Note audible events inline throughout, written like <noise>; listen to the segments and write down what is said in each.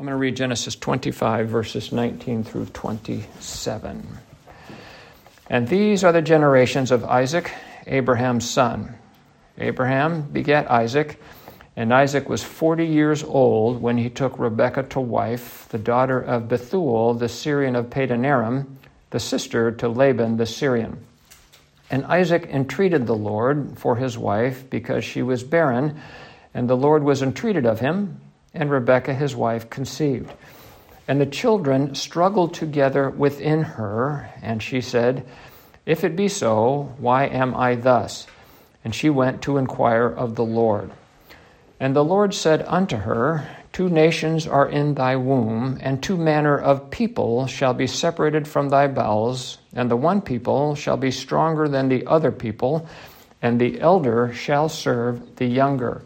I'm going to read Genesis 25, verses 19 through 27. And these are the generations of Isaac, Abraham's son. Abraham begat Isaac, and Isaac was 40 years old when he took Rebekah to wife, the daughter of Bethuel, the Syrian of Padanaram, the sister to Laban the Syrian. And Isaac entreated the Lord for his wife because she was barren, and the Lord was entreated of him and Rebekah his wife conceived. And the children struggled together within her, and she said, If it be so, why am I thus? And she went to inquire of the Lord. And the Lord said unto her, Two nations are in thy womb, and two manner of people shall be separated from thy bowels, and the one people shall be stronger than the other people, and the elder shall serve the younger.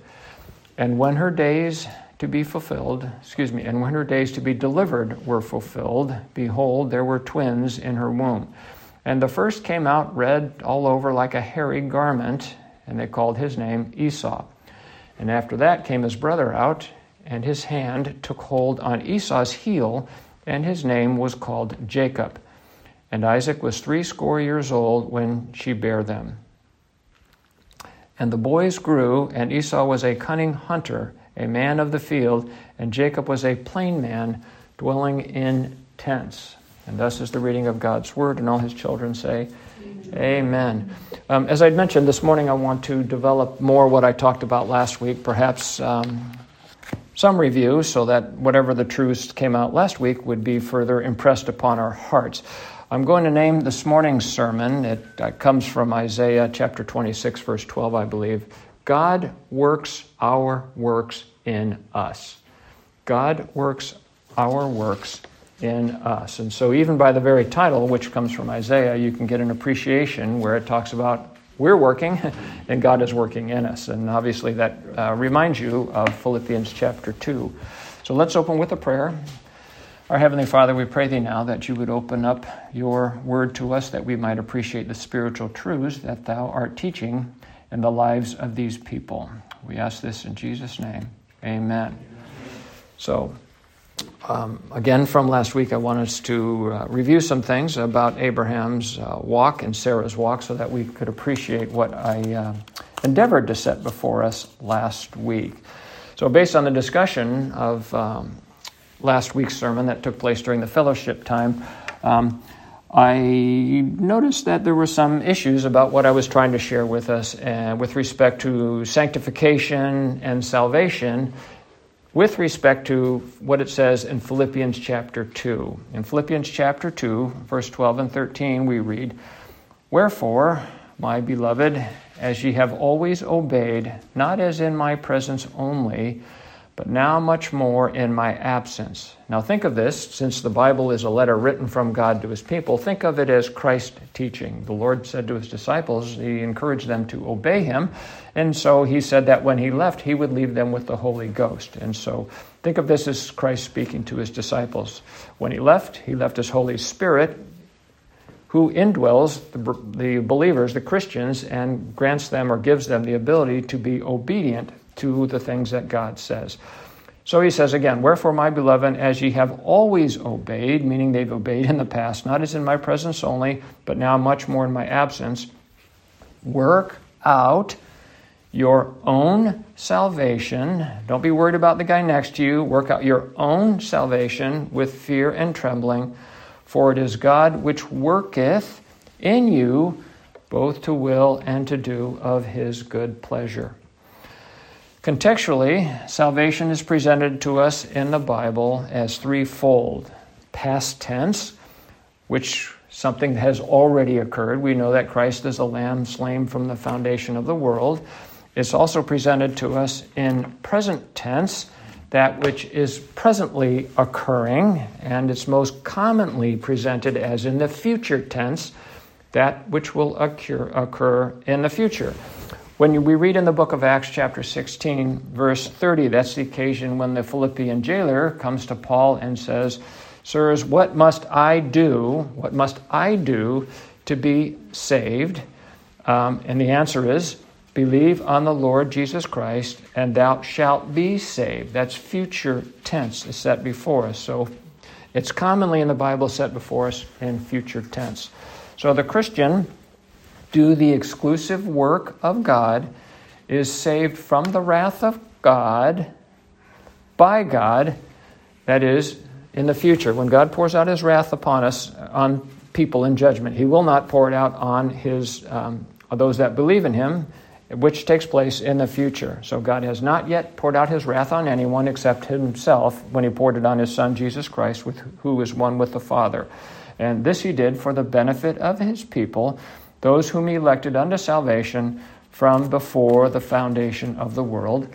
And when her days to be fulfilled, excuse me, and when her days to be delivered were fulfilled, behold, there were twins in her womb. And the first came out red all over like a hairy garment, and they called his name Esau. And after that came his brother out, and his hand took hold on Esau's heel, and his name was called Jacob. And Isaac was threescore years old when she bare them. And the boys grew, and Esau was a cunning hunter a man of the field, and Jacob was a plain man dwelling in tents. And thus is the reading of God's word, and all his children say, Amen. Um, as I mentioned this morning, I want to develop more what I talked about last week, perhaps um, some review, so that whatever the truths came out last week would be further impressed upon our hearts. I'm going to name this morning's sermon, it uh, comes from Isaiah chapter 26, verse 12, I believe. God works our works in us. God works our works in us. And so, even by the very title, which comes from Isaiah, you can get an appreciation where it talks about we're working <laughs> and God is working in us. And obviously, that uh, reminds you of Philippians chapter 2. So, let's open with a prayer. Our Heavenly Father, we pray Thee now that you would open up your word to us that we might appreciate the spiritual truths that Thou art teaching in the lives of these people. We ask this in Jesus' name. Amen. So, um, again, from last week, I want us to uh, review some things about Abraham's uh, walk and Sarah's walk so that we could appreciate what I uh, endeavored to set before us last week. So, based on the discussion of um, last week's sermon that took place during the fellowship time, um, I noticed that there were some issues about what I was trying to share with us uh, with respect to sanctification and salvation, with respect to what it says in Philippians chapter 2. In Philippians chapter 2, verse 12 and 13, we read, Wherefore, my beloved, as ye have always obeyed, not as in my presence only, but now much more in my absence. Now, think of this, since the Bible is a letter written from God to his people, think of it as Christ teaching. The Lord said to his disciples, he encouraged them to obey him, and so he said that when he left, he would leave them with the Holy Ghost. And so think of this as Christ speaking to his disciples. When he left, he left his Holy Spirit, who indwells the, the believers, the Christians, and grants them or gives them the ability to be obedient to the things that God says. So he says again, Wherefore, my beloved, as ye have always obeyed, meaning they've obeyed in the past, not as in my presence only, but now much more in my absence, work out your own salvation. Don't be worried about the guy next to you. Work out your own salvation with fear and trembling, for it is God which worketh in you both to will and to do of his good pleasure. Contextually, salvation is presented to us in the Bible as threefold past tense, which something has already occurred. We know that Christ is a lamb slain from the foundation of the world. It's also presented to us in present tense, that which is presently occurring, and it's most commonly presented as in the future tense, that which will occur, occur in the future. When we read in the book of Acts, chapter 16, verse 30, that's the occasion when the Philippian jailer comes to Paul and says, Sirs, what must I do? What must I do to be saved? Um, and the answer is, Believe on the Lord Jesus Christ, and thou shalt be saved. That's future tense is set before us. So it's commonly in the Bible set before us in future tense. So the Christian, do the exclusive work of God, is saved from the wrath of God by God, that is, in the future. When God pours out his wrath upon us, on people in judgment, he will not pour it out on his, um, those that believe in him which takes place in the future. So God has not yet poured out his wrath on anyone except himself when he poured it on his son Jesus Christ, with, who is one with the Father. And this he did for the benefit of his people, those whom he elected unto salvation from before the foundation of the world.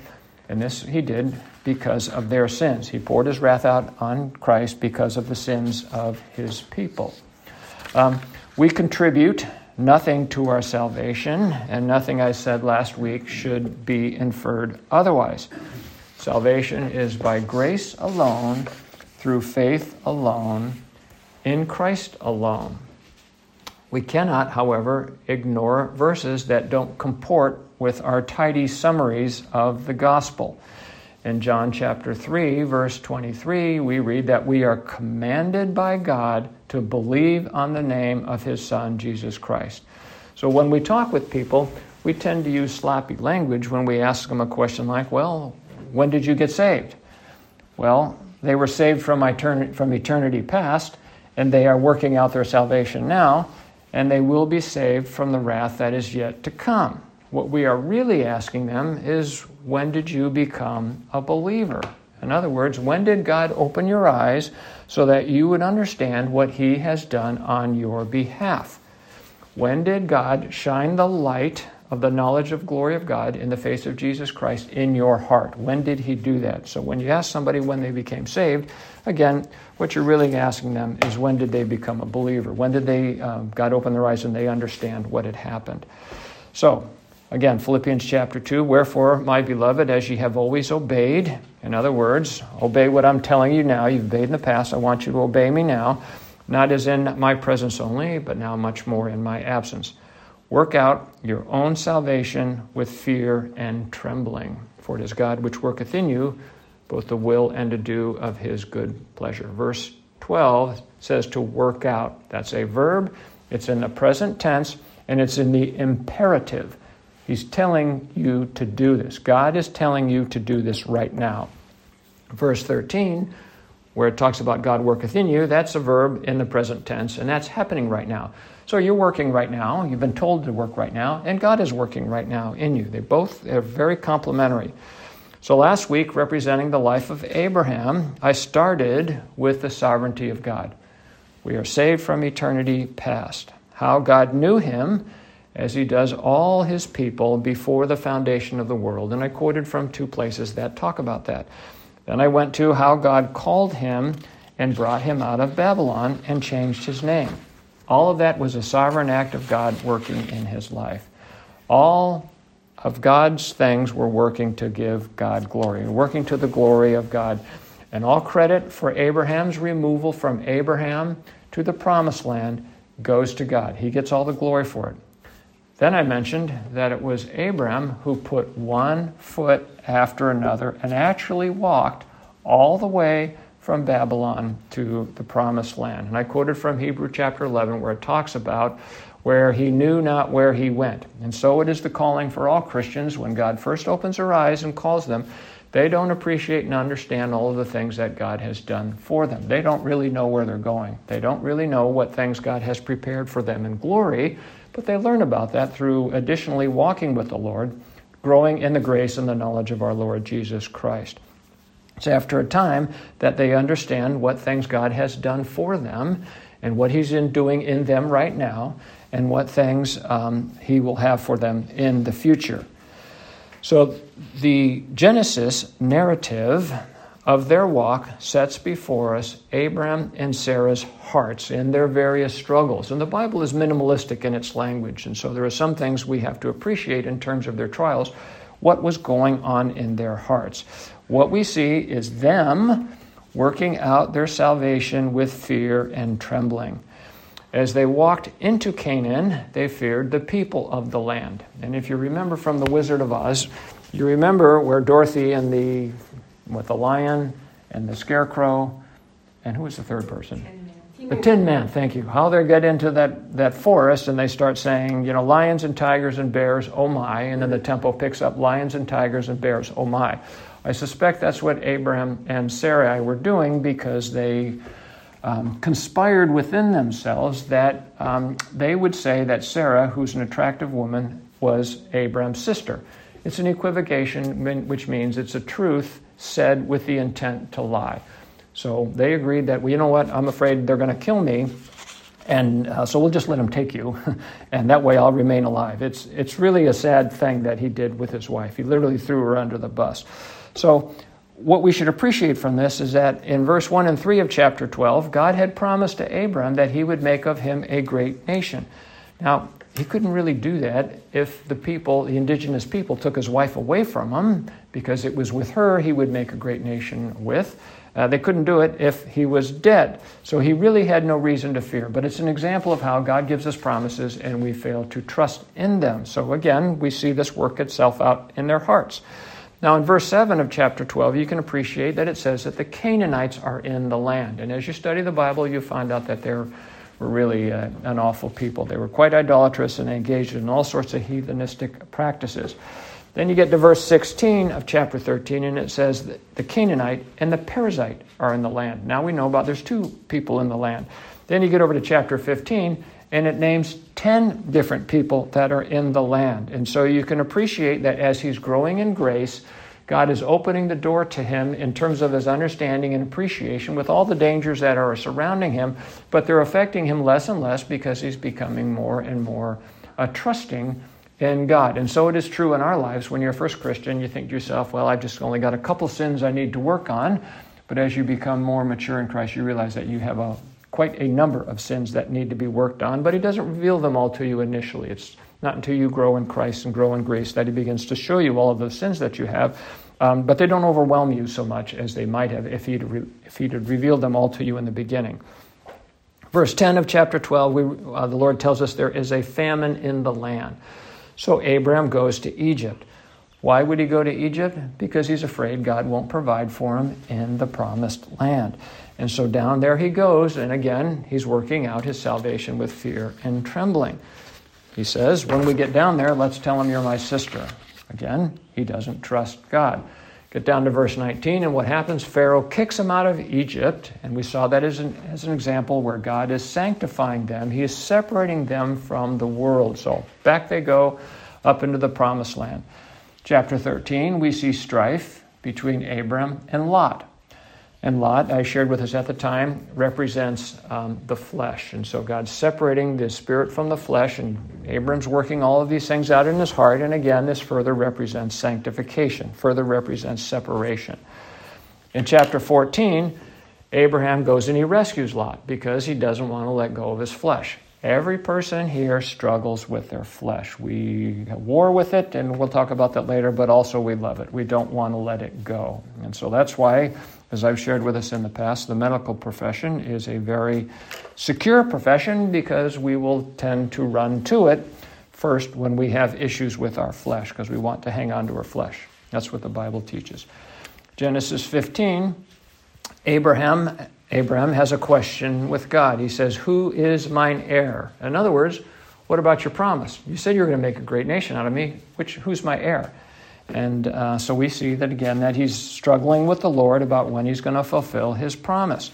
And this he did because of their sins. He poured his wrath out on Christ because of the sins of his people. Um, we contribute nothing to our salvation, and nothing I said last week should be inferred otherwise. Salvation is by grace alone, through faith alone, in Christ alone. We cannot, however, ignore verses that don't comport with our tidy summaries of the gospel. In John chapter 3, verse 23, we read that we are commanded by God to believe on the name of his Son, Jesus Christ. So when we talk with people, we tend to use sloppy language when we ask them a question like, Well, when did you get saved? Well, they were saved from, eternity, from eternity past, and they are working out their salvation now, and they will be saved from the wrath that is yet to come. What we are really asking them is when did you become a believer? In other words, when did God open your eyes so that you would understand what He has done on your behalf? When did God shine the light of the knowledge of glory of God in the face of Jesus Christ in your heart? When did He do that? So when you ask somebody when they became saved, again, what you're really asking them is when did they become a believer? When did they um, God open their eyes and they understand what had happened? So Again, Philippians chapter 2 Wherefore, my beloved, as ye have always obeyed, in other words, obey what I'm telling you now. You've obeyed in the past. I want you to obey me now, not as in my presence only, but now much more in my absence. Work out your own salvation with fear and trembling, for it is God which worketh in you both the will and to do of his good pleasure. Verse 12 says to work out. That's a verb, it's in the present tense, and it's in the imperative. He's telling you to do this. God is telling you to do this right now. Verse 13, where it talks about God worketh in you, that's a verb in the present tense, and that's happening right now. So you're working right now, you've been told to work right now, and God is working right now in you. They both are very complementary. So last week, representing the life of Abraham, I started with the sovereignty of God. We are saved from eternity past. How God knew him as he does all his people before the foundation of the world. And I quoted from two places that talk about that. Then I went to how God called him and brought him out of Babylon and changed his name. All of that was a sovereign act of God working in his life. All of God's things were working to give God glory, working to the glory of God. And all credit for Abraham's removal from Abraham to the promised land goes to God. He gets all the glory for it. Then I mentioned that it was Abram who put one foot after another and actually walked all the way from Babylon to the promised land. And I quoted from Hebrew chapter 11 where it talks about where he knew not where he went. And so it is the calling for all Christians when God first opens their eyes and calls them. They don't appreciate and understand all of the things that God has done for them. They don't really know where they're going. They don't really know what things God has prepared for them in glory but they learn about that through additionally walking with the Lord, growing in the grace and the knowledge of our Lord Jesus Christ. It's after a time that they understand what things God has done for them and what He's in doing in them right now and what things um, He will have for them in the future. So the Genesis narrative of their walk sets before us Abraham and Sarah's hearts in their various struggles. And the Bible is minimalistic in its language, and so there are some things we have to appreciate in terms of their trials, what was going on in their hearts. What we see is them working out their salvation with fear and trembling. As they walked into Canaan, they feared the people of the land. And if you remember from The Wizard of Oz, you remember where Dorothy and the with the lion and the scarecrow, and who was the third person? The Tin Man, thank you. How they get into that, that forest and they start saying, you know, lions and tigers and bears, oh my, and then the tempo picks up lions and tigers and bears, oh my. I suspect that's what Abraham and Sarai were doing because they um, conspired within themselves that um, they would say that Sarah, who's an attractive woman, was Abraham's sister. It's an equivocation, which means it's a truth said with the intent to lie. So they agreed that, well, you know what, I'm afraid they're going to kill me, and uh, so we'll just let them take you, <laughs> and that way I'll remain alive. It's, it's really a sad thing that he did with his wife. He literally threw her under the bus. So, what we should appreciate from this is that in verse 1 and 3 of chapter 12, God had promised to Abram that he would make of him a great nation. Now, he couldn't really do that if the people, the indigenous people, took his wife away from him because it was with her he would make a great nation with. Uh, they couldn't do it if he was dead. So he really had no reason to fear. But it's an example of how God gives us promises and we fail to trust in them. So again, we see this work itself out in their hearts. Now, in verse 7 of chapter 12, you can appreciate that it says that the Canaanites are in the land. And as you study the Bible, you find out that they're were really uh, an awful people. They were quite idolatrous and engaged in all sorts of heathenistic practices. Then you get to verse 16 of chapter 13, and it says that the Canaanite and the Perizzite are in the land. Now we know about there's two people in the land. Then you get over to chapter 15, and it names 10 different people that are in the land. And so you can appreciate that as he's growing in grace, God is opening the door to him in terms of his understanding and appreciation with all the dangers that are surrounding him, but they're affecting him less and less because he's becoming more and more uh, trusting in God. And so it is true in our lives. When you're a first Christian, you think to yourself, well, I've just only got a couple sins I need to work on. But as you become more mature in Christ, you realize that you have a, quite a number of sins that need to be worked on, but He doesn't reveal them all to you initially. It's not until you grow in Christ and grow in grace that He begins to show you all of those sins that you have. Um, but they don't overwhelm you so much as they might have if he'd, re- if he'd revealed them all to you in the beginning. Verse 10 of chapter 12, we, uh, the Lord tells us there is a famine in the land. So Abraham goes to Egypt. Why would he go to Egypt? Because he's afraid God won't provide for him in the promised land. And so down there he goes, and again, he's working out his salvation with fear and trembling. He says, When we get down there, let's tell him you're my sister. Again, he doesn't trust God. Get down to verse 19, and what happens? Pharaoh kicks them out of Egypt, and we saw that as an, as an example where God is sanctifying them. He is separating them from the world. So back they go up into the promised land. Chapter 13, we see strife between Abram and Lot. And Lot, I shared with us at the time, represents um, the flesh. And so God's separating the spirit from the flesh, and Abram's working all of these things out in his heart. And again, this further represents sanctification, further represents separation. In chapter 14, Abraham goes and he rescues Lot because he doesn't want to let go of his flesh. Every person here struggles with their flesh. We war with it, and we'll talk about that later, but also we love it. We don't want to let it go. And so that's why as I've shared with us in the past, the medical profession is a very secure profession because we will tend to run to it first when we have issues with our flesh because we want to hang on to our flesh. That's what the Bible teaches. Genesis 15, Abraham Abraham has a question with God. He says, "Who is mine heir?" In other words, what about your promise? You said you were going to make a great nation out of me. Which who's my heir? And uh, so we see that again, that he's struggling with the Lord about when he's going to fulfill his promise.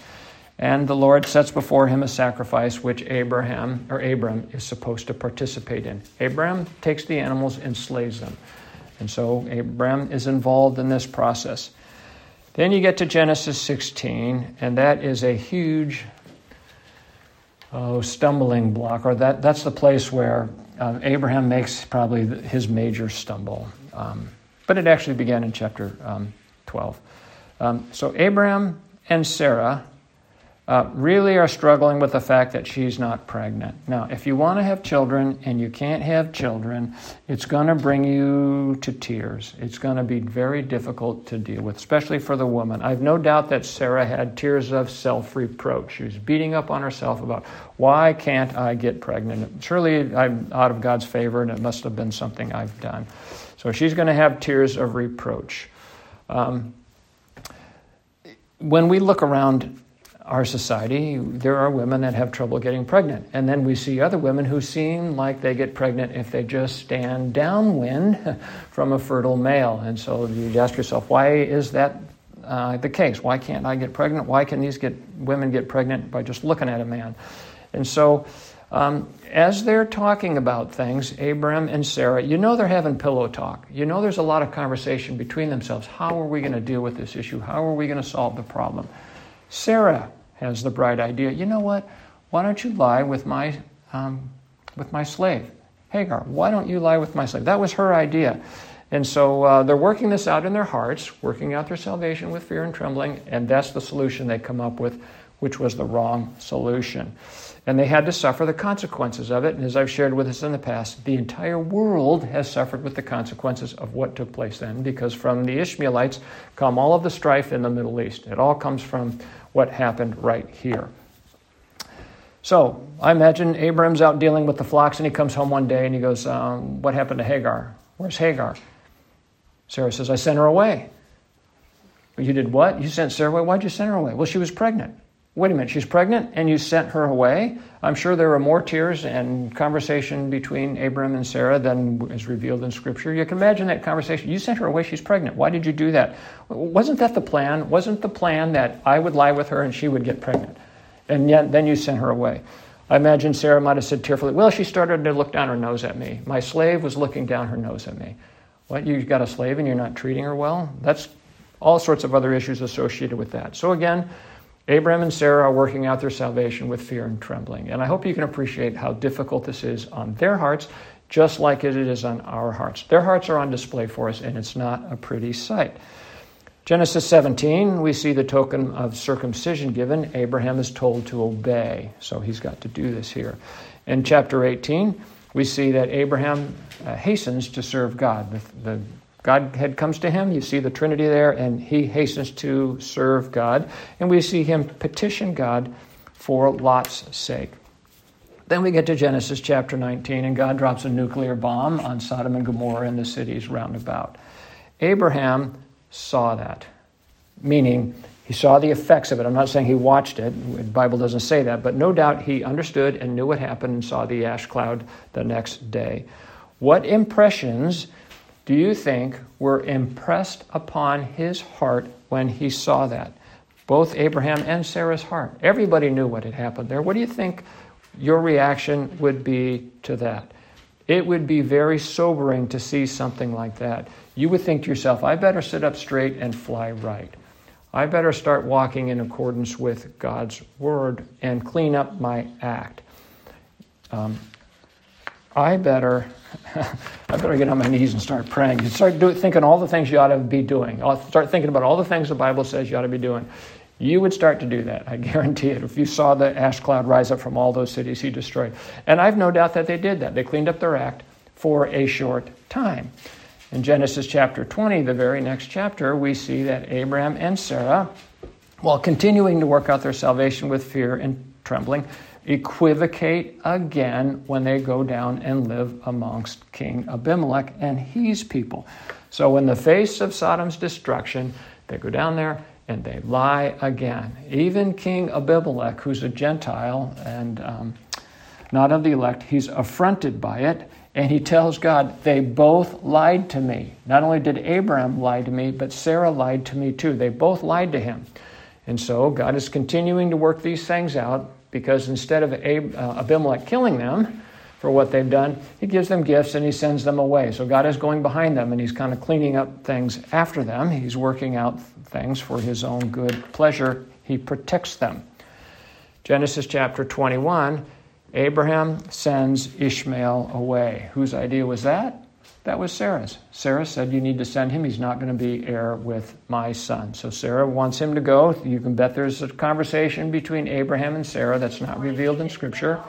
And the Lord sets before him a sacrifice which Abraham or Abram is supposed to participate in. Abraham takes the animals and slays them. And so Abraham is involved in this process. Then you get to Genesis 16, and that is a huge oh, stumbling block, or that, that's the place where um, Abraham makes probably his major stumble. Um, but it actually began in chapter um, 12. Um, so Abraham and Sarah uh, really are struggling with the fact that she's not pregnant. Now, if you want to have children and you can't have children, it's going to bring you to tears. It's going to be very difficult to deal with, especially for the woman. I've no doubt that Sarah had tears of self reproach. She was beating up on herself about, why can't I get pregnant? Surely I'm out of God's favor and it must have been something I've done. So she's going to have tears of reproach. Um, when we look around our society, there are women that have trouble getting pregnant. And then we see other women who seem like they get pregnant if they just stand downwind <laughs> from a fertile male. And so you ask yourself, why is that uh, the case? Why can't I get pregnant? Why can these get, women get pregnant by just looking at a man? And so um, as they're talking about things, Abraham and Sarah, you know they're having pillow talk. You know there's a lot of conversation between themselves. How are we going to deal with this issue? How are we going to solve the problem? Sarah has the bright idea you know what? Why don't you lie with my, um, with my slave? Hagar, why don't you lie with my slave? That was her idea. And so uh, they're working this out in their hearts, working out their salvation with fear and trembling, and that's the solution they come up with, which was the wrong solution. And they had to suffer the consequences of it. And as I've shared with us in the past, the entire world has suffered with the consequences of what took place then, because from the Ishmaelites come all of the strife in the Middle East. It all comes from what happened right here. So I imagine Abram's out dealing with the flocks, and he comes home one day and he goes, um, What happened to Hagar? Where's Hagar? Sarah says, I sent her away. you did what? You sent Sarah away? Why'd you send her away? Well, she was pregnant. Wait a minute, she's pregnant and you sent her away? I'm sure there were more tears and conversation between Abram and Sarah than is revealed in Scripture. You can imagine that conversation. You sent her away, she's pregnant. Why did you do that? Wasn't that the plan? Wasn't the plan that I would lie with her and she would get pregnant? And yet, then you sent her away. I imagine Sarah might have said tearfully, Well, she started to look down her nose at me. My slave was looking down her nose at me. What, you've got a slave and you're not treating her well? That's all sorts of other issues associated with that. So, again, Abraham and Sarah are working out their salvation with fear and trembling. And I hope you can appreciate how difficult this is on their hearts, just like it is on our hearts. Their hearts are on display for us, and it's not a pretty sight. Genesis 17, we see the token of circumcision given. Abraham is told to obey, so he's got to do this here. In chapter 18, we see that Abraham uh, hastens to serve God. The, the Godhead comes to him. You see the Trinity there, and he hastens to serve God. And we see him petition God for Lot's sake. Then we get to Genesis chapter 19, and God drops a nuclear bomb on Sodom and Gomorrah and the cities round about. Abraham saw that, meaning he saw the effects of it. I'm not saying he watched it, the Bible doesn't say that, but no doubt he understood and knew what happened and saw the ash cloud the next day. What impressions do you think were impressed upon his heart when he saw that? Both Abraham and Sarah's heart. Everybody knew what had happened there. What do you think your reaction would be to that? It would be very sobering to see something like that. You would think to yourself, I better sit up straight and fly right. I better start walking in accordance with God's word and clean up my act. Um, I better <laughs> I better get on my knees and start praying. You start do, thinking all the things you ought to be doing. Start thinking about all the things the Bible says you ought to be doing. You would start to do that, I <laughs> guarantee it, if you saw the ash cloud rise up from all those cities he destroyed. And I've no doubt that they did that. They cleaned up their act for a short time. In Genesis chapter 20, the very next chapter, we see that Abraham and Sarah, while continuing to work out their salvation with fear and trembling, equivocate again when they go down and live amongst King Abimelech and his people. So, in the face of Sodom's destruction, they go down there and they lie again. Even King Abimelech, who's a Gentile and um, not of the elect, he's affronted by it. And he tells God, They both lied to me. Not only did Abraham lie to me, but Sarah lied to me too. They both lied to him. And so God is continuing to work these things out because instead of uh, Abimelech killing them for what they've done, he gives them gifts and he sends them away. So God is going behind them and he's kind of cleaning up things after them. He's working out things for his own good pleasure. He protects them. Genesis chapter 21, Abraham sends Ishmael away. Whose idea was that? That was Sarah's. Sarah said, You need to send him. He's not going to be heir with my son. So Sarah wants him to go. You can bet there's a conversation between Abraham and Sarah that's not revealed in Scripture.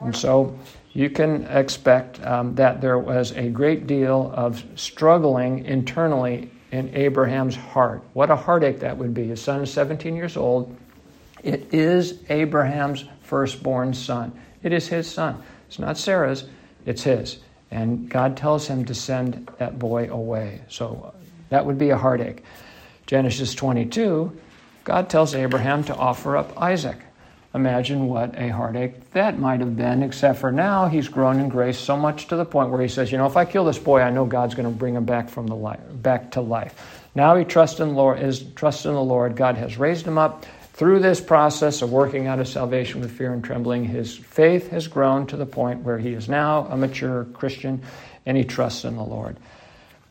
And so you can expect um, that there was a great deal of struggling internally in Abraham's heart. What a heartache that would be. His son is 17 years old. It is Abraham's firstborn son. It is his son. It's not Sarah's, it's his. And God tells him to send that boy away. So that would be a heartache. Genesis 22, God tells Abraham to offer up Isaac. Imagine what a heartache that might have been, except for now he's grown in grace so much to the point where he says, You know, if I kill this boy, I know God's going to bring him back, from the life, back to life. Now he trusts in, Lord, is trust in the Lord. God has raised him up. Through this process of working out his salvation with fear and trembling, his faith has grown to the point where he is now a mature Christian and he trusts in the Lord.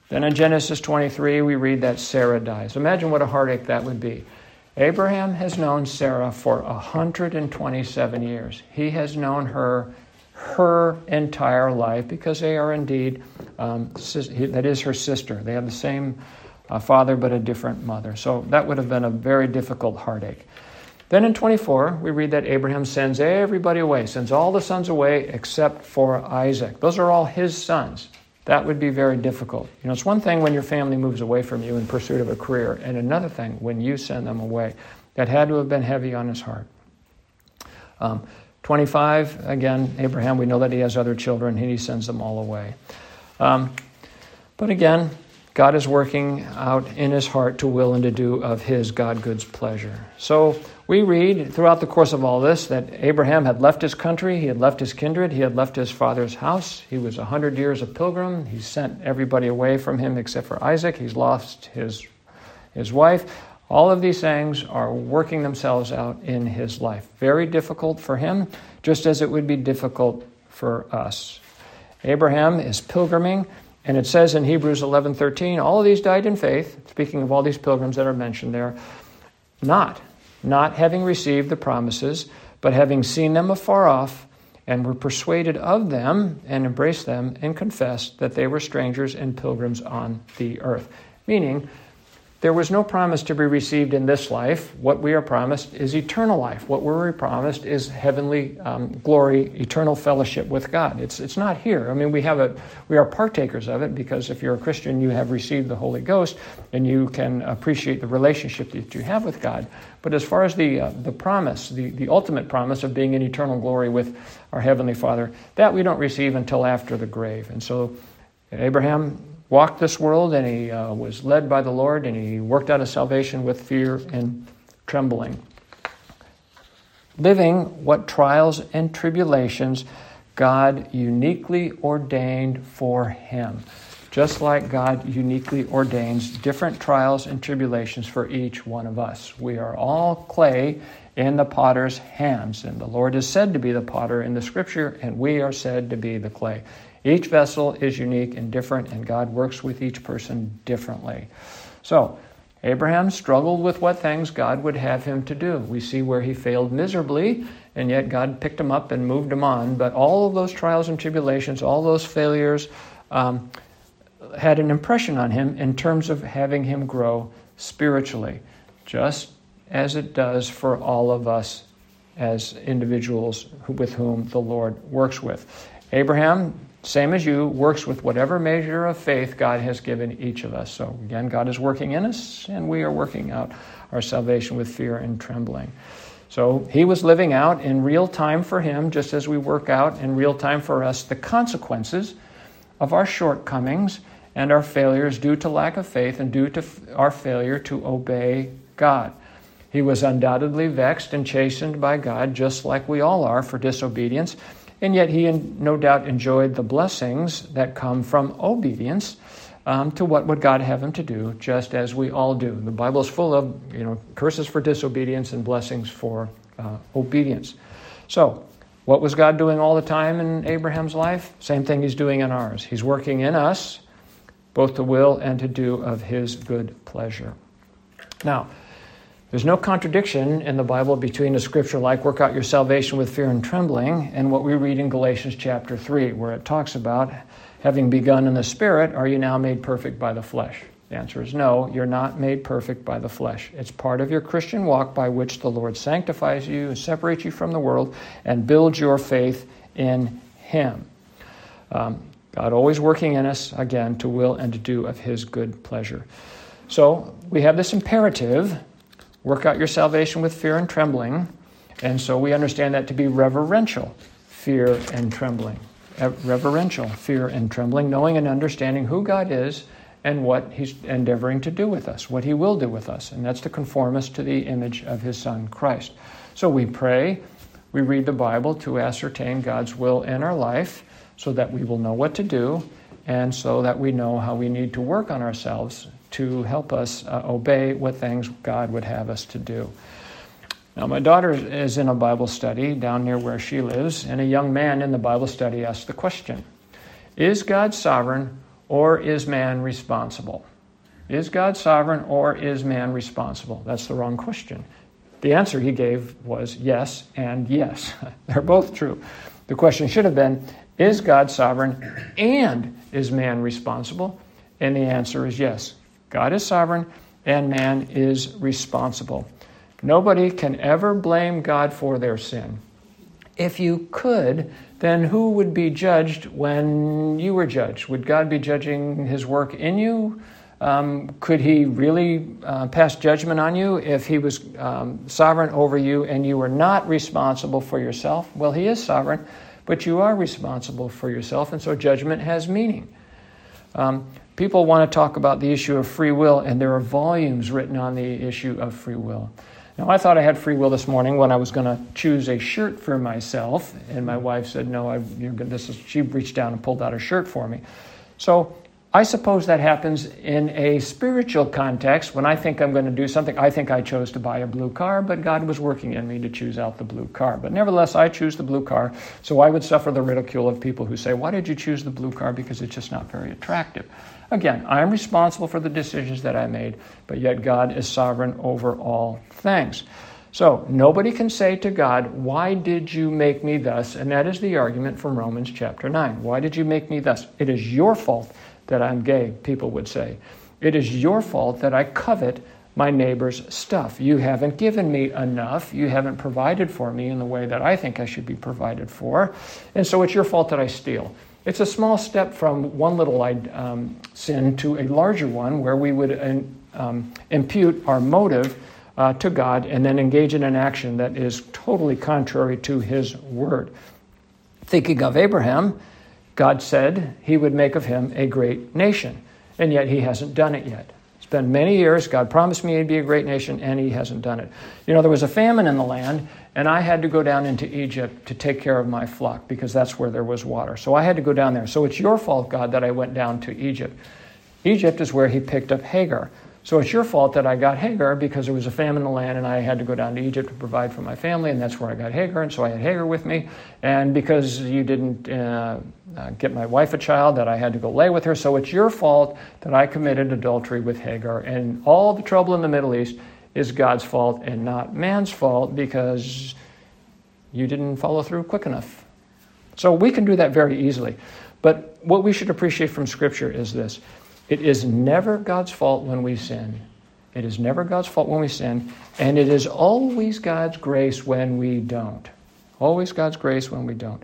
Then in Genesis 23, we read that Sarah dies. Imagine what a heartache that would be. Abraham has known Sarah for 127 years. He has known her her entire life because they are indeed, um, that is her sister. They have the same uh, father but a different mother. So that would have been a very difficult heartache. Then in 24, we read that Abraham sends everybody away, sends all the sons away except for Isaac. Those are all his sons. That would be very difficult. You know, it's one thing when your family moves away from you in pursuit of a career, and another thing when you send them away. That had to have been heavy on his heart. Um, 25, again, Abraham, we know that he has other children, and he sends them all away. Um, but again, God is working out in his heart to will and to do of his God good's pleasure. So we read throughout the course of all this that Abraham had left his country, he had left his kindred, he had left his father's house. He was a hundred years a pilgrim. He sent everybody away from him except for Isaac. He's lost his, his wife. All of these things are working themselves out in his life. Very difficult for him, just as it would be difficult for us. Abraham is pilgriming. And it says in Hebrews 11:13, all of these died in faith, speaking of all these pilgrims that are mentioned there, not not having received the promises, but having seen them afar off and were persuaded of them and embraced them and confessed that they were strangers and pilgrims on the earth. Meaning, there was no promise to be received in this life. What we are promised is eternal life. What we're promised is heavenly um, glory, eternal fellowship with God. It's, it's not here. I mean, we have a we are partakers of it because if you're a Christian, you have received the Holy Ghost and you can appreciate the relationship that you have with God. But as far as the uh, the promise, the, the ultimate promise of being in eternal glory with our heavenly Father, that we don't receive until after the grave. And so Abraham walked this world and he uh, was led by the Lord and he worked out his salvation with fear and trembling. Living what trials and tribulations God uniquely ordained for him. Just like God uniquely ordains different trials and tribulations for each one of us. We are all clay in the potter's hands, and the Lord is said to be the potter in the scripture, and we are said to be the clay. Each vessel is unique and different, and God works with each person differently. So, Abraham struggled with what things God would have him to do. We see where he failed miserably, and yet God picked him up and moved him on. But all of those trials and tribulations, all those failures, um, had an impression on him in terms of having him grow spiritually, just as it does for all of us as individuals with whom the Lord works with. Abraham same as you, works with whatever measure of faith God has given each of us. So, again, God is working in us, and we are working out our salvation with fear and trembling. So, He was living out in real time for Him, just as we work out in real time for us the consequences of our shortcomings and our failures due to lack of faith and due to our failure to obey God. He was undoubtedly vexed and chastened by God, just like we all are for disobedience. And yet he no doubt enjoyed the blessings that come from obedience um, to what would God have him to do, just as we all do. The Bible is full of you know curses for disobedience and blessings for uh, obedience. So, what was God doing all the time in Abraham's life? Same thing he's doing in ours. He's working in us both to will and to do of his good pleasure. Now, there's no contradiction in the Bible between a scripture like work out your salvation with fear and trembling and what we read in Galatians chapter 3, where it talks about having begun in the Spirit, are you now made perfect by the flesh? The answer is no, you're not made perfect by the flesh. It's part of your Christian walk by which the Lord sanctifies you, and separates you from the world, and builds your faith in Him. Um, God always working in us, again, to will and to do of His good pleasure. So we have this imperative work out your salvation with fear and trembling. And so we understand that to be reverential fear and trembling. Reverential fear and trembling, knowing and understanding who God is and what He's endeavoring to do with us, what He will do with us. And that's to conform us to the image of His Son, Christ. So we pray, we read the Bible to ascertain God's will in our life so that we will know what to do and so that we know how we need to work on ourselves to help us uh, obey what things God would have us to do. Now, my daughter is in a Bible study down near where she lives, and a young man in the Bible study asked the question Is God sovereign or is man responsible? Is God sovereign or is man responsible? That's the wrong question. The answer he gave was yes and yes. <laughs> They're both true. The question should have been Is God sovereign and is man responsible? And the answer is yes. God is sovereign and man is responsible. Nobody can ever blame God for their sin. If you could, then who would be judged when you were judged? Would God be judging his work in you? Um, could he really uh, pass judgment on you if he was um, sovereign over you and you were not responsible for yourself? Well, he is sovereign, but you are responsible for yourself, and so judgment has meaning. Um, people want to talk about the issue of free will, and there are volumes written on the issue of free will. Now, I thought I had free will this morning when I was going to choose a shirt for myself, and my wife said, "No, I, this is." She reached down and pulled out a shirt for me. So I suppose that happens in a spiritual context. When I think I'm going to do something, I think I chose to buy a blue car, but God was working in me to choose out the blue car. But nevertheless, I choose the blue car, so I would suffer the ridicule of people who say, Why did you choose the blue car? Because it's just not very attractive. Again, I am responsible for the decisions that I made, but yet God is sovereign over all things. So nobody can say to God, Why did you make me thus? And that is the argument from Romans chapter 9. Why did you make me thus? It is your fault that I'm gay, people would say. It is your fault that I covet my neighbor's stuff. You haven't given me enough. You haven't provided for me in the way that I think I should be provided for. And so it's your fault that I steal. It's a small step from one little um, sin to a larger one where we would um, impute our motive uh, to God and then engage in an action that is totally contrary to His word. Thinking of Abraham, God said he would make of him a great nation, and yet he hasn't done it yet. It's been many years. God promised me he'd be a great nation, and he hasn't done it. You know, there was a famine in the land, and I had to go down into Egypt to take care of my flock because that's where there was water. So I had to go down there. So it's your fault, God, that I went down to Egypt. Egypt is where he picked up Hagar. So it's your fault that I got Hagar because there was a famine in the land and I had to go down to Egypt to provide for my family, and that's where I got Hagar, and so I had Hagar with me. And because you didn't uh, uh, get my wife a child, that I had to go lay with her. So it's your fault that I committed adultery with Hagar. And all the trouble in the Middle East is God's fault and not man's fault because you didn't follow through quick enough. So we can do that very easily. But what we should appreciate from Scripture is this it is never God's fault when we sin. It is never God's fault when we sin, and it is always God's grace when we don't. Always God's grace when we don't.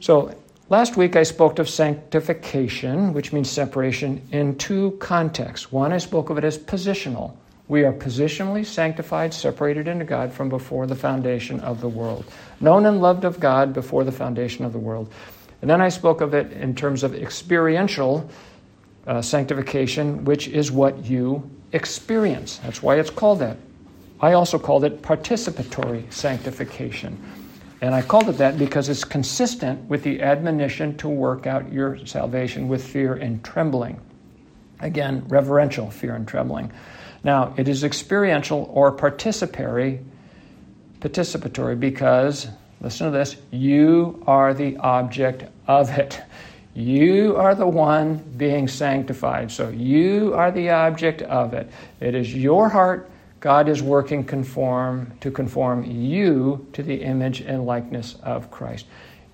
So, last week I spoke of sanctification, which means separation, in two contexts. One, I spoke of it as positional. We are positionally sanctified, separated into God from before the foundation of the world, known and loved of God before the foundation of the world. And then I spoke of it in terms of experiential uh, sanctification, which is what you experience. That's why it's called that. I also called it participatory sanctification. And I called it that because it's consistent with the admonition to work out your salvation with fear and trembling. Again, reverential fear and trembling. Now, it is experiential or participatory, participatory because, listen to this, you are the object of it. You are the one being sanctified. So you are the object of it. It is your heart. God is working conform to conform you to the image and likeness of Christ.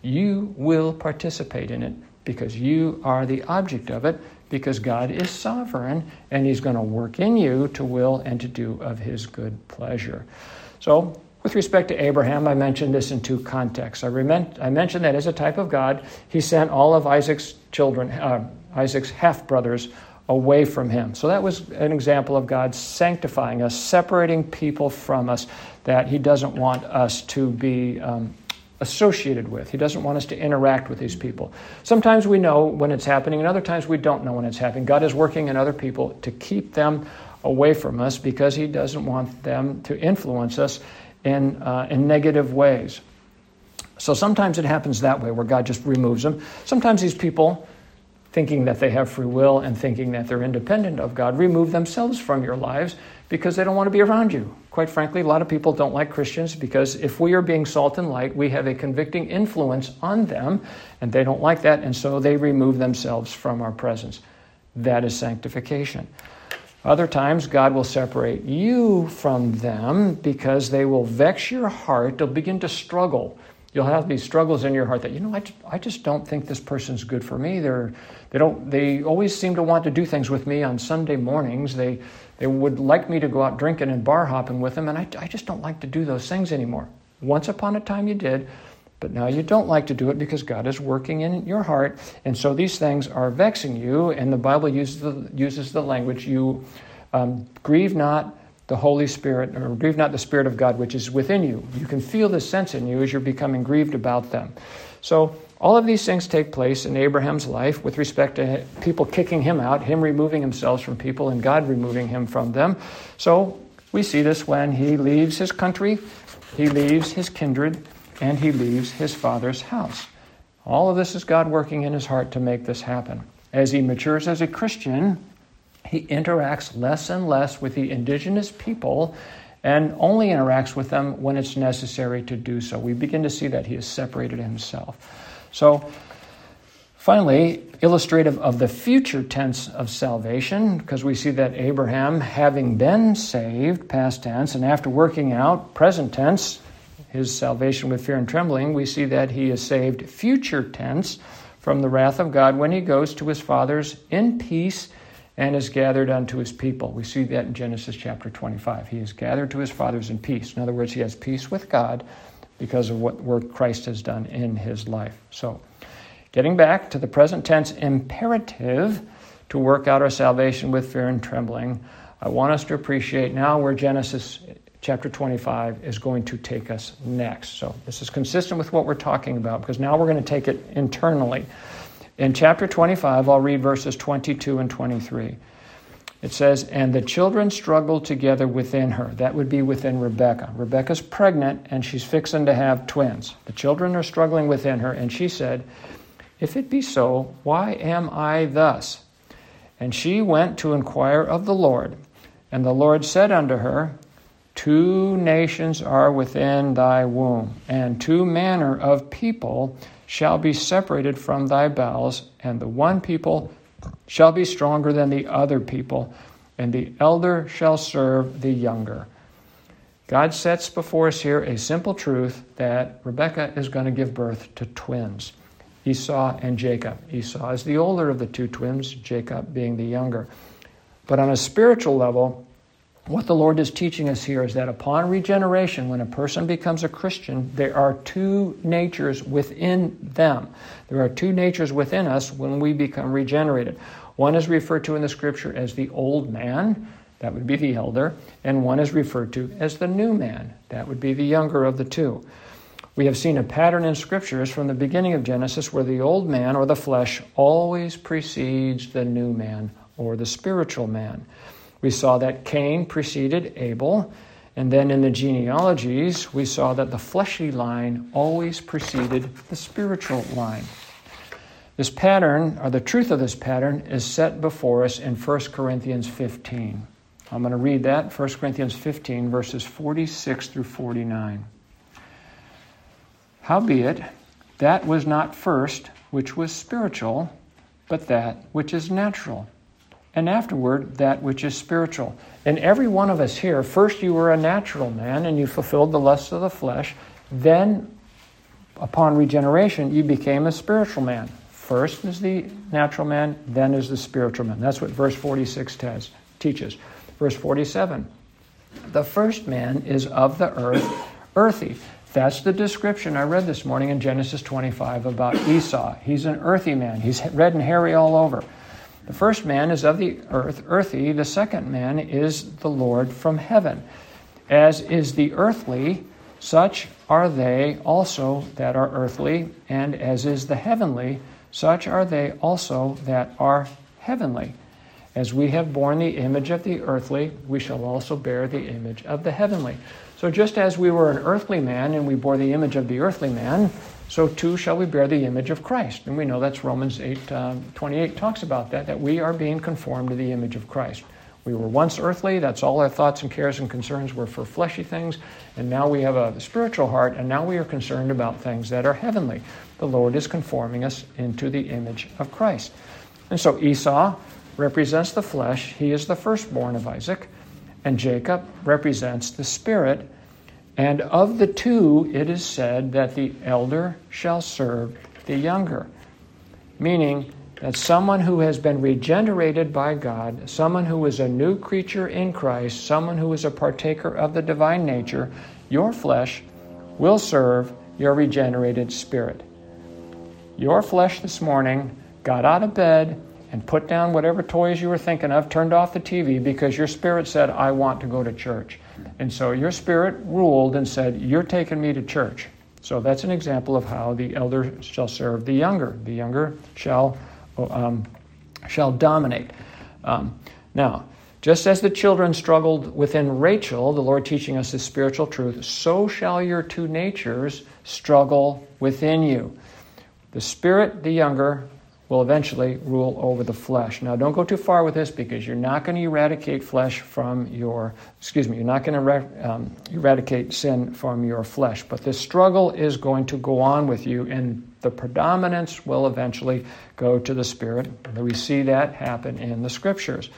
You will participate in it because you are the object of it, because God is sovereign and He's going to work in you to will and to do of His good pleasure. So, with respect to Abraham, I mentioned this in two contexts. I, I mentioned that as a type of God, He sent all of Isaac's children, uh, Isaac's half brothers, away from him. So that was an example of God sanctifying us, separating people from us that He doesn't want us to be um, associated with. He doesn't want us to interact with these people. Sometimes we know when it's happening, and other times we don't know when it's happening. God is working in other people to keep them away from us because He doesn't want them to influence us in, uh, in negative ways. So sometimes it happens that way, where God just removes them. Sometimes these people, thinking that they have free will and thinking that they're independent of God, remove themselves from your lives because they don't want to be around you. Quite frankly, a lot of people don't like Christians because if we are being salt and light, we have a convicting influence on them, and they don't like that, and so they remove themselves from our presence. That is sanctification. Other times, God will separate you from them because they will vex your heart. They'll begin to struggle. You'll have these struggles in your heart that, you know, I, I just don't think this person's good for me. They're, they, don't, they always seem to want to do things with me on Sunday mornings. They, they would like me to go out drinking and bar hopping with them, and I, I just don't like to do those things anymore. Once upon a time you did, but now you don't like to do it because God is working in your heart, and so these things are vexing you, and the Bible uses the, uses the language you um, grieve not the Holy Spirit, or grieve not the Spirit of God which is within you. You can feel the sense in you as you're becoming grieved about them. So all of these things take place in Abraham's life with respect to people kicking him out, him removing himself from people, and God removing him from them. So we see this when he leaves his country, he leaves his kindred, and he leaves his father's house. All of this is God working in his heart to make this happen. As he matures as a Christian, he interacts less and less with the indigenous people and only interacts with them when it's necessary to do so. We begin to see that he has separated himself. So, finally, illustrative of the future tense of salvation, because we see that Abraham, having been saved, past tense, and after working out, present tense, his salvation with fear and trembling, we see that he is saved, future tense, from the wrath of God when he goes to his fathers in peace and is gathered unto his people. We see that in Genesis chapter 25. He is gathered to his fathers in peace. In other words, he has peace with God because of what work Christ has done in his life. So, getting back to the present tense imperative to work out our salvation with fear and trembling, I want us to appreciate now where Genesis chapter 25 is going to take us next. So, this is consistent with what we're talking about because now we're going to take it internally. In chapter 25, I'll read verses 22 and 23. It says, And the children struggled together within her. That would be within Rebecca. Rebecca's pregnant and she's fixing to have twins. The children are struggling within her, and she said, If it be so, why am I thus? And she went to inquire of the Lord. And the Lord said unto her, Two nations are within thy womb, and two manner of people shall be separated from thy bowels, and the one people shall be stronger than the other people, and the elder shall serve the younger. God sets before us here a simple truth that Rebekah is going to give birth to twins Esau and Jacob. Esau is the older of the two twins, Jacob being the younger. But on a spiritual level, what the Lord is teaching us here is that upon regeneration, when a person becomes a Christian, there are two natures within them. There are two natures within us when we become regenerated. One is referred to in the scripture as the old man, that would be the elder, and one is referred to as the new man, that would be the younger of the two. We have seen a pattern in scriptures from the beginning of Genesis where the old man or the flesh always precedes the new man or the spiritual man. We saw that Cain preceded Abel, and then in the genealogies, we saw that the fleshly line always preceded the spiritual line. This pattern, or the truth of this pattern, is set before us in 1 Corinthians 15. I'm going to read that, 1 Corinthians 15, verses 46 through 49. Howbeit, that was not first which was spiritual, but that which is natural and afterward that which is spiritual. And every one of us here, first you were a natural man and you fulfilled the lusts of the flesh. Then, upon regeneration, you became a spiritual man. First is the natural man, then is the spiritual man. That's what verse 46 tells, teaches. Verse 47 The first man is of the earth, earthy. That's the description I read this morning in Genesis 25 about Esau. He's an earthy man, he's red and hairy all over. The first man is of the earth, earthy. The second man is the Lord from heaven. As is the earthly, such are they also that are earthly, and as is the heavenly, such are they also that are heavenly. As we have borne the image of the earthly, we shall also bear the image of the heavenly. So just as we were an earthly man and we bore the image of the earthly man, so too shall we bear the image of Christ. And we know that's Romans 8 uh, 28 talks about that, that we are being conformed to the image of Christ. We were once earthly, that's all our thoughts and cares and concerns were for fleshy things, and now we have a spiritual heart, and now we are concerned about things that are heavenly. The Lord is conforming us into the image of Christ. And so Esau represents the flesh, he is the firstborn of Isaac, and Jacob represents the spirit and of the two, it is said that the elder shall serve the younger, meaning that someone who has been regenerated by God, someone who is a new creature in Christ, someone who is a partaker of the divine nature, your flesh will serve your regenerated spirit. Your flesh this morning got out of bed and put down whatever toys you were thinking of, turned off the TV because your spirit said, I want to go to church. And so your spirit ruled and said, You're taking me to church. So that's an example of how the elder shall serve the younger. The younger shall, um, shall dominate. Um, now, just as the children struggled within Rachel, the Lord teaching us this spiritual truth, so shall your two natures struggle within you. The spirit, the younger, will eventually rule over the flesh. Now, don't go too far with this because you're not going to eradicate flesh from your, excuse me, you're not going to um, eradicate sin from your flesh. But this struggle is going to go on with you, and the predominance will eventually go to the spirit. We see that happen in the scriptures.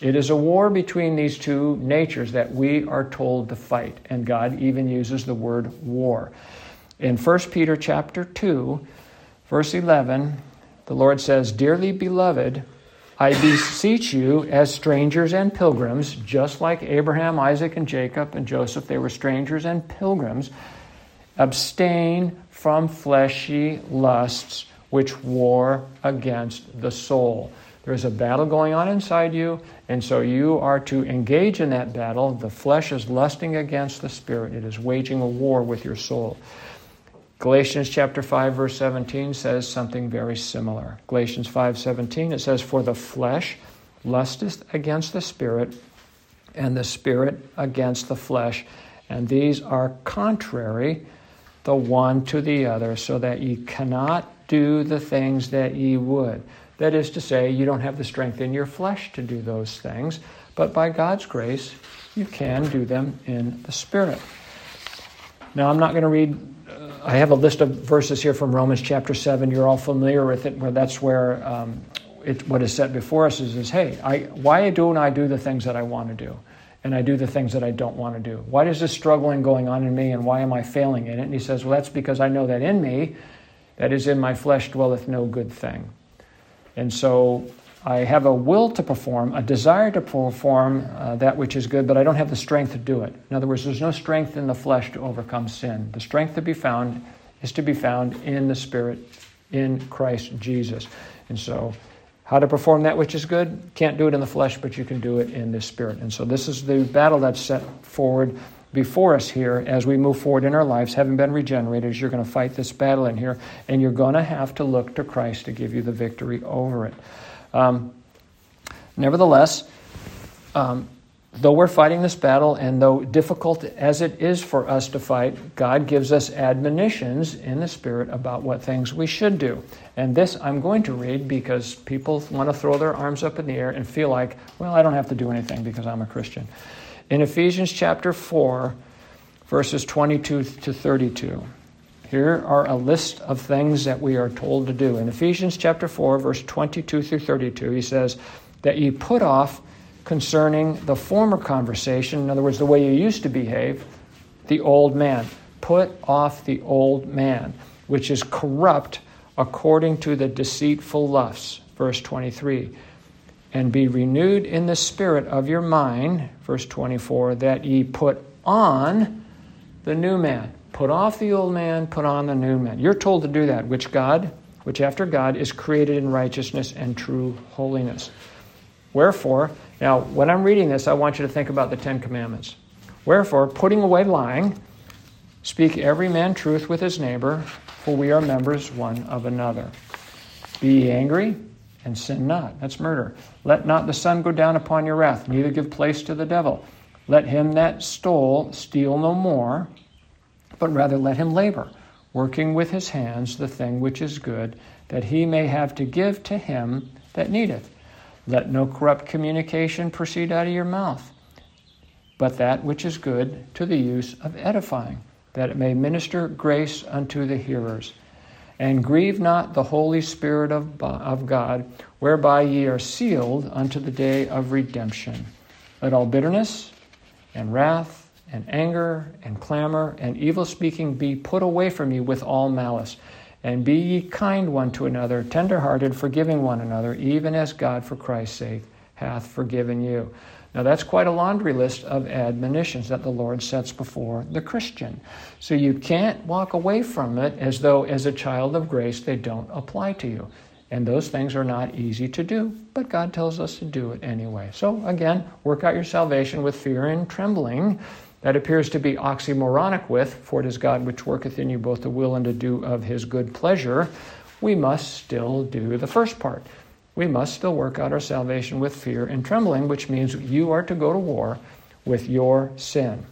It is a war between these two natures that we are told to fight, and God even uses the word war. In 1 Peter chapter 2, verse 11, the Lord says, Dearly beloved, I beseech you as strangers and pilgrims, just like Abraham, Isaac, and Jacob and Joseph, they were strangers and pilgrims, abstain from fleshy lusts which war against the soul. There's a battle going on inside you, and so you are to engage in that battle. The flesh is lusting against the spirit, it is waging a war with your soul. Galatians chapter 5 verse 17 says something very similar. Galatians 5:17 it says for the flesh lusteth against the spirit and the spirit against the flesh and these are contrary the one to the other so that ye cannot do the things that ye would. That is to say you don't have the strength in your flesh to do those things, but by God's grace you can do them in the spirit. Now I'm not going to read I have a list of verses here from Romans chapter 7. You're all familiar with it, where that's where um, it, what is set before us is, is hey, I, why don't I do the things that I want to do? And I do the things that I don't want to do. Why is this struggling going on in me, and why am I failing in it? And he says, well, that's because I know that in me, that is in my flesh, dwelleth no good thing. And so I have a will to perform, a desire to perform uh, that which is good, but I don't have the strength to do it. In other words, there's no strength in the flesh to overcome sin. The strength to be found is to be found in the Spirit, in Christ Jesus. And so, how to perform that which is good? Can't do it in the flesh, but you can do it in the Spirit. And so, this is the battle that's set forward before us here as we move forward in our lives, having been regenerated. You're going to fight this battle in here, and you're going to have to look to Christ to give you the victory over it. Um, nevertheless, um, though we're fighting this battle, and though difficult as it is for us to fight, God gives us admonitions in the Spirit about what things we should do. And this I'm going to read because people want to throw their arms up in the air and feel like, well, I don't have to do anything because I'm a Christian. In Ephesians chapter 4, verses 22 to 32. Here are a list of things that we are told to do. In Ephesians chapter 4, verse 22 through 32, he says, That ye put off concerning the former conversation, in other words, the way you used to behave, the old man. Put off the old man, which is corrupt according to the deceitful lusts. Verse 23. And be renewed in the spirit of your mind, verse 24, that ye put on the new man. Put off the old man, put on the new man. You're told to do that, which God, which after God is created in righteousness and true holiness. Wherefore, now when I'm reading this, I want you to think about the Ten Commandments. Wherefore, putting away lying, speak every man truth with his neighbor, for we are members one of another. Be angry and sin not. That's murder. Let not the sun go down upon your wrath, neither give place to the devil. Let him that stole steal no more, but rather let him labor, working with his hands the thing which is good, that he may have to give to him that needeth. Let no corrupt communication proceed out of your mouth, but that which is good to the use of edifying, that it may minister grace unto the hearers. And grieve not the Holy Spirit of, of God, whereby ye are sealed unto the day of redemption. Let all bitterness and wrath and anger and clamor and evil speaking be put away from you with all malice and be ye kind one to another, tenderhearted, forgiving one another, even as God for Christ's sake hath forgiven you. Now, that's quite a laundry list of admonitions that the Lord sets before the Christian. So you can't walk away from it as though, as a child of grace, they don't apply to you. And those things are not easy to do, but God tells us to do it anyway. So, again, work out your salvation with fear and trembling that appears to be oxymoronic with, for it is God which worketh in you both to will and to do of his good pleasure, we must still do the first part. We must still work out our salvation with fear and trembling, which means you are to go to war with your sin.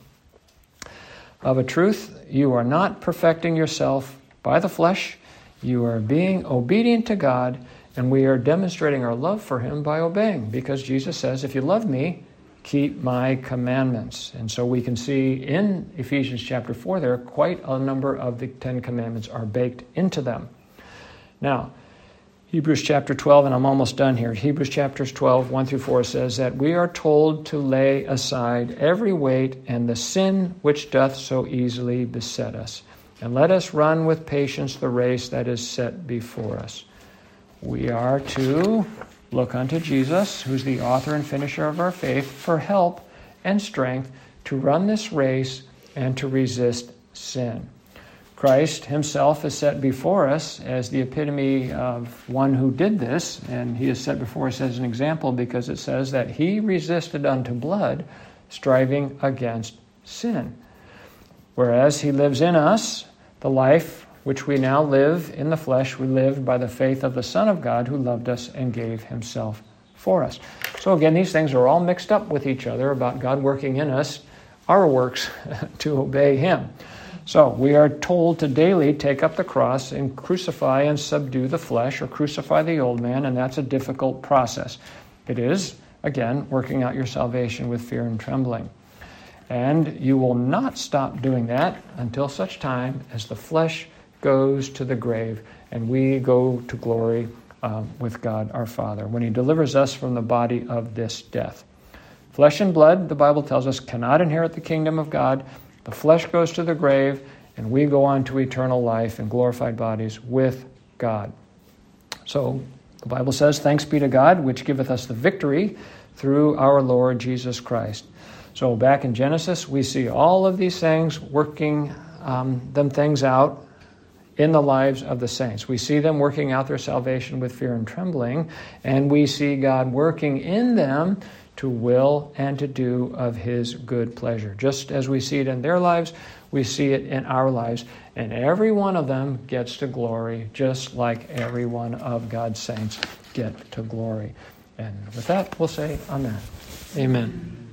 Of a truth, you are not perfecting yourself by the flesh, you are being obedient to God, and we are demonstrating our love for Him by obeying, because Jesus says, If you love me, keep my commandments. And so we can see in Ephesians chapter 4 there, quite a number of the Ten Commandments are baked into them. Now, Hebrews chapter 12, and I'm almost done here. Hebrews chapters 12, 1 through 4 says that we are told to lay aside every weight and the sin which doth so easily beset us, and let us run with patience the race that is set before us. We are to Look unto Jesus, who's the author and finisher of our faith, for help and strength to run this race and to resist sin. Christ himself is set before us as the epitome of one who did this, and he is set before us as an example because it says that he resisted unto blood, striving against sin. Whereas he lives in us, the life which we now live in the flesh, we live by the faith of the Son of God who loved us and gave himself for us. So, again, these things are all mixed up with each other about God working in us our works <laughs> to obey him. So, we are told to daily take up the cross and crucify and subdue the flesh or crucify the old man, and that's a difficult process. It is, again, working out your salvation with fear and trembling. And you will not stop doing that until such time as the flesh goes to the grave, and we go to glory uh, with God our Father when He delivers us from the body of this death. Flesh and blood, the Bible tells us, cannot inherit the kingdom of God. The flesh goes to the grave, and we go on to eternal life in glorified bodies with God. So the Bible says, Thanks be to God, which giveth us the victory through our Lord Jesus Christ. So back in Genesis, we see all of these things working um, them things out in the lives of the saints. We see them working out their salvation with fear and trembling, and we see God working in them to will and to do of His good pleasure. Just as we see it in their lives, we see it in our lives, and every one of them gets to glory, just like every one of God's saints get to glory. And with that, we'll say Amen. Amen.